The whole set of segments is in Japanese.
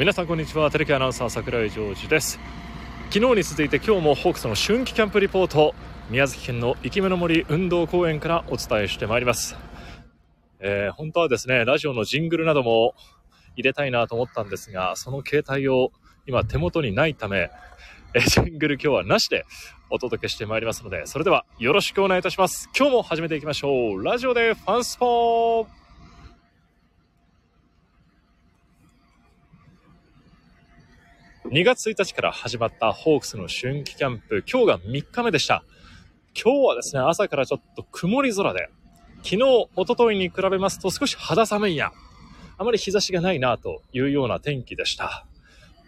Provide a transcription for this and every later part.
皆さんこんにちは。テレビアナウンサー桜井ジョージです。昨日に続いて今日もホークスの春季キャンプリポート宮崎県の生き目の森運動公園からお伝えしてまいります、えー、本当はですねラジオのジングルなども入れたいなと思ったんですがその携帯を今手元にないためえジングル今日はなしでお届けしてまいりますのでそれではよろしくお願いいたします。今日も始めていきましょう。ラジオでファンスポー。2月1日から始まったホークスの春季キャンプ、今日が3日目でした。今日はですね、朝からちょっと曇り空で、昨日、一昨日に比べますと少し肌寒いや、あまり日差しがないなというような天気でした。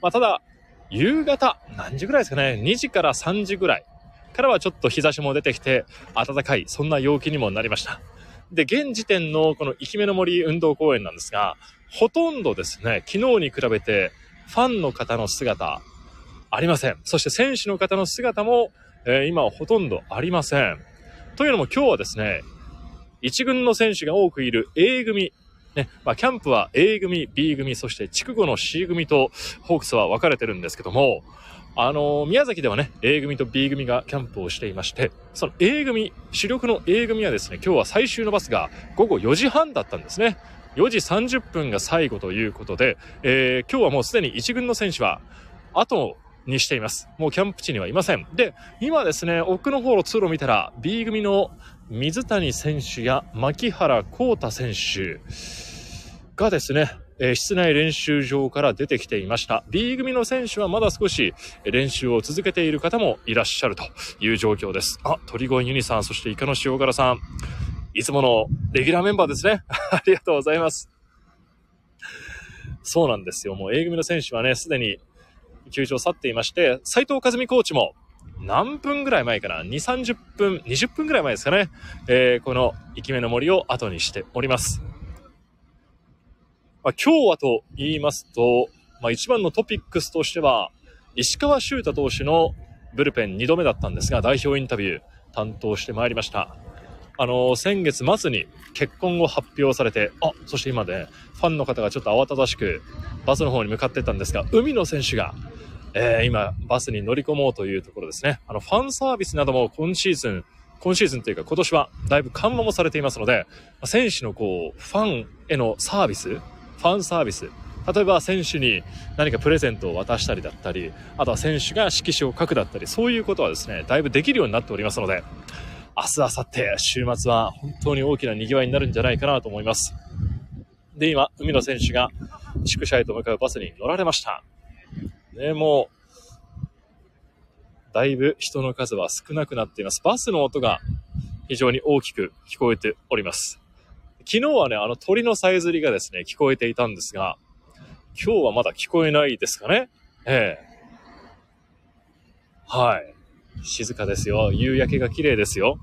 まあ、ただ、夕方、何時ぐらいですかね、2時から3時ぐらいからはちょっと日差しも出てきて、暖かい、そんな陽気にもなりました。で、現時点のこの生き目の森運動公園なんですが、ほとんどですね、昨日に比べてファンの方の姿ありません。そして選手の方の姿も、えー、今はほとんどありません。というのも今日はですね、1軍の選手が多くいる A 組、ね、まあ、キャンプは A 組、B 組、そして地区後の C 組とホークスは分かれてるんですけども、あのー、宮崎ではね、A 組と B 組がキャンプをしていまして、その A 組、主力の A 組はですね、今日は最終のバスが午後4時半だったんですね。4時30分が最後ということで、えー、今日はもうすでに1軍の選手は後にしています。もうキャンプ地にはいません。で、今ですね、奥の方の通路を見たら B 組の水谷選手や牧原幸太選手がですね、室内練習場から出てきていました。B 組の選手はまだ少し練習を続けている方もいらっしゃるという状況です。あ、鳥越ユニさん、そしてイカの塩辛さん。いつものレギュラーメンバーですね。ありがとうございます。そうなんですよ。もう A 組の選手はね、すでに球場去っていまして、斉藤和美コーチも何分ぐらい前かな ?2、30分、20分ぐらい前ですかね？えー、この生き目の森を後にしております。まあ、今日はと言いますと、まあ、一番のトピックスとしては、石川修太投手のブルペン2度目だったんですが、代表インタビュー担当してまいりました。あの先月末に結婚を発表されて、あ、そして今、ね、ファンの方がちょっと慌ただしくバスの方に向かってったんですが、海野選手が、えー、今、バスに乗り込もうというところですね。あの、ファンサービスなども今シーズン、今シーズンというか今年はだいぶ緩和もされていますので、選手のこう、ファンへのサービス、ファンサービス、例えば選手に何かプレゼントを渡したりだったり、あとは選手が色紙を書くだったり、そういうことはですね、だいぶできるようになっておりますので、明日、明後日、週末は本当に大きな賑わいになるんじゃないかなと思います。で、今、海野選手が宿舎へと向かうバスに乗られました。ね、もう、だいぶ人の数は少なくなっています。バスの音が非常に大きく聞こえております。昨日はね、あの鳥のさえずりがですね、聞こえていたんですが、今日はまだ聞こえないですかねええ。はい。静かですよ。夕焼けが綺麗ですよ。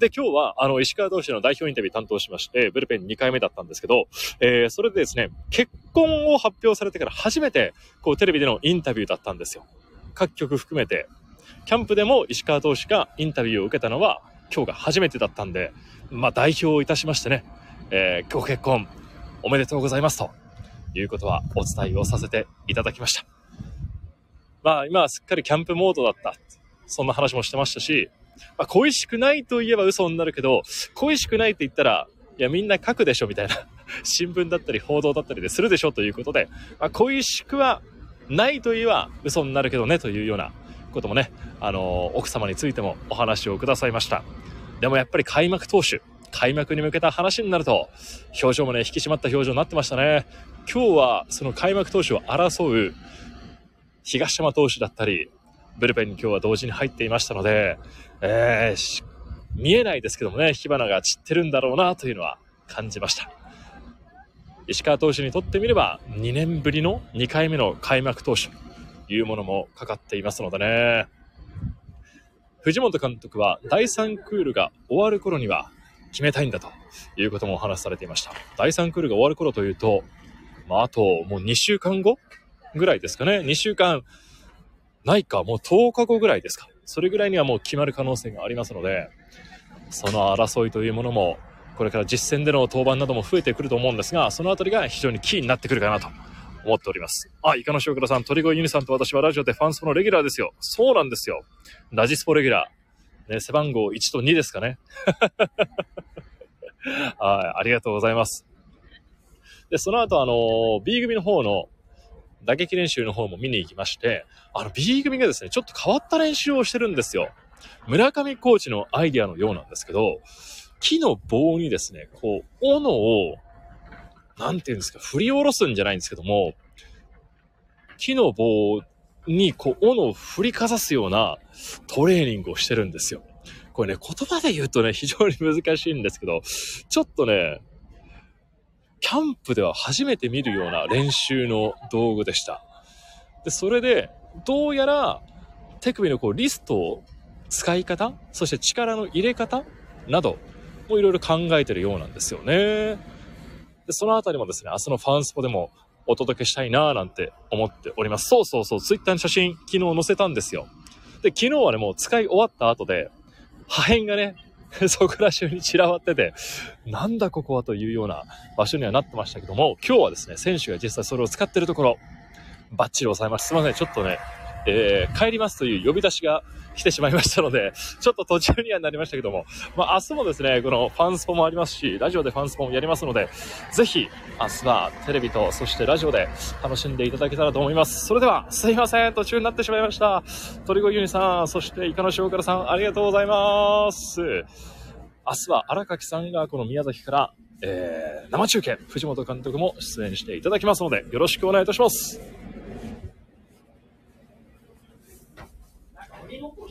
で、今日は、あの、石川投手の代表インタビュー担当しまして、ブルペン2回目だったんですけど、えー、それでですね、結婚を発表されてから初めて、こう、テレビでのインタビューだったんですよ。各局含めて。キャンプでも石川投手がインタビューを受けたのは、今日が初めてだったんで、まあ、代表をいたしましてね、えー、ご結婚、おめでとうございますということはお伝えをさせていただきました。まあ、今はすっかりキャンプモードだった。そんな話もしてましたし、まあ、恋しくないと言えば嘘になるけど、恋しくないって言ったら、いや、みんな書くでしょみたいな、新聞だったり報道だったりでするでしょということで、まあ、恋しくはないと言えば嘘になるけどねというようなこともね、あのー、奥様についてもお話をくださいました。でもやっぱり開幕投手、開幕に向けた話になると、表情もね、引き締まった表情になってましたね。今日はその開幕投手を争う東山投手だったり、ブルペンに今日は同時に入っていましたので、えー、見えないですけどもね、火花が散ってるんだろうなというのは感じました。石川投手にとってみれば、2年ぶりの2回目の開幕投手というものもかかっていますのでね。藤本監督は第3クールが終わる頃には決めたいんだということもお話しされていました。第3クールが終わる頃というと、まあ、あともう2週間後ぐらいですかね。2週間ないか、もう10日後ぐらいですか。それぐらいにはもう決まる可能性がありますので、その争いというものも、これから実戦での登板なども増えてくると思うんですが、そのあたりが非常にキーになってくるかなと思っております。あ、イカの塩倉さん、鳥越ユニさんと私はラジオでファンスポのレギュラーですよ。そうなんですよ。ラジスポレギュラー。ね、背番号1と2ですかね。はい、ありがとうございます。で、その後、あの、B 組の方の打撃練習の方も見に行きまして、あの B 組がですね、ちょっと変わった練習をしてるんですよ。村上コーチのアイディアのようなんですけど、木の棒にですね、こう、斧を、なんていうんですか、振り下ろすんじゃないんですけども、木の棒にこう、斧を振りかざすようなトレーニングをしてるんですよ。これね、言葉で言うとね、非常に難しいんですけど、ちょっとね、キャンプでは初めて見るような練習の道具でした。で、それで、どうやら、手首のこう、リストを使い方、そして力の入れ方など、もいろいろ考えてるようなんですよね。で、そのあたりもですね、明日のファンスポでもお届けしたいなぁなんて思っております。そうそうそう、ツイッターに写真昨日載せたんですよ。で、昨日はね、もう使い終わった後で、破片がね、そこら中に散らばってて、なんだここはというような場所にはなってましたけども、今日はですね、選手が実際それを使ってるところ、バッチリ押さえます。すいません、ちょっとね、えー、帰りますという呼び出しが来てしまいましたので、ちょっと途中にはなりましたけども、まあ明日もですね、このファンスポもありますし、ラジオでファンスポもやりますので、ぜひ明日はテレビと、そしてラジオで楽しんでいただけたらと思います。それでは、すいません、途中になってしまいました。鳥越ユニさん、そしてイカの塩辛さん、ありがとうございます。明日は荒垣さんがこの宮崎から、えー、生中継、藤本監督も出演していただきますので、よろしくお願いいたします。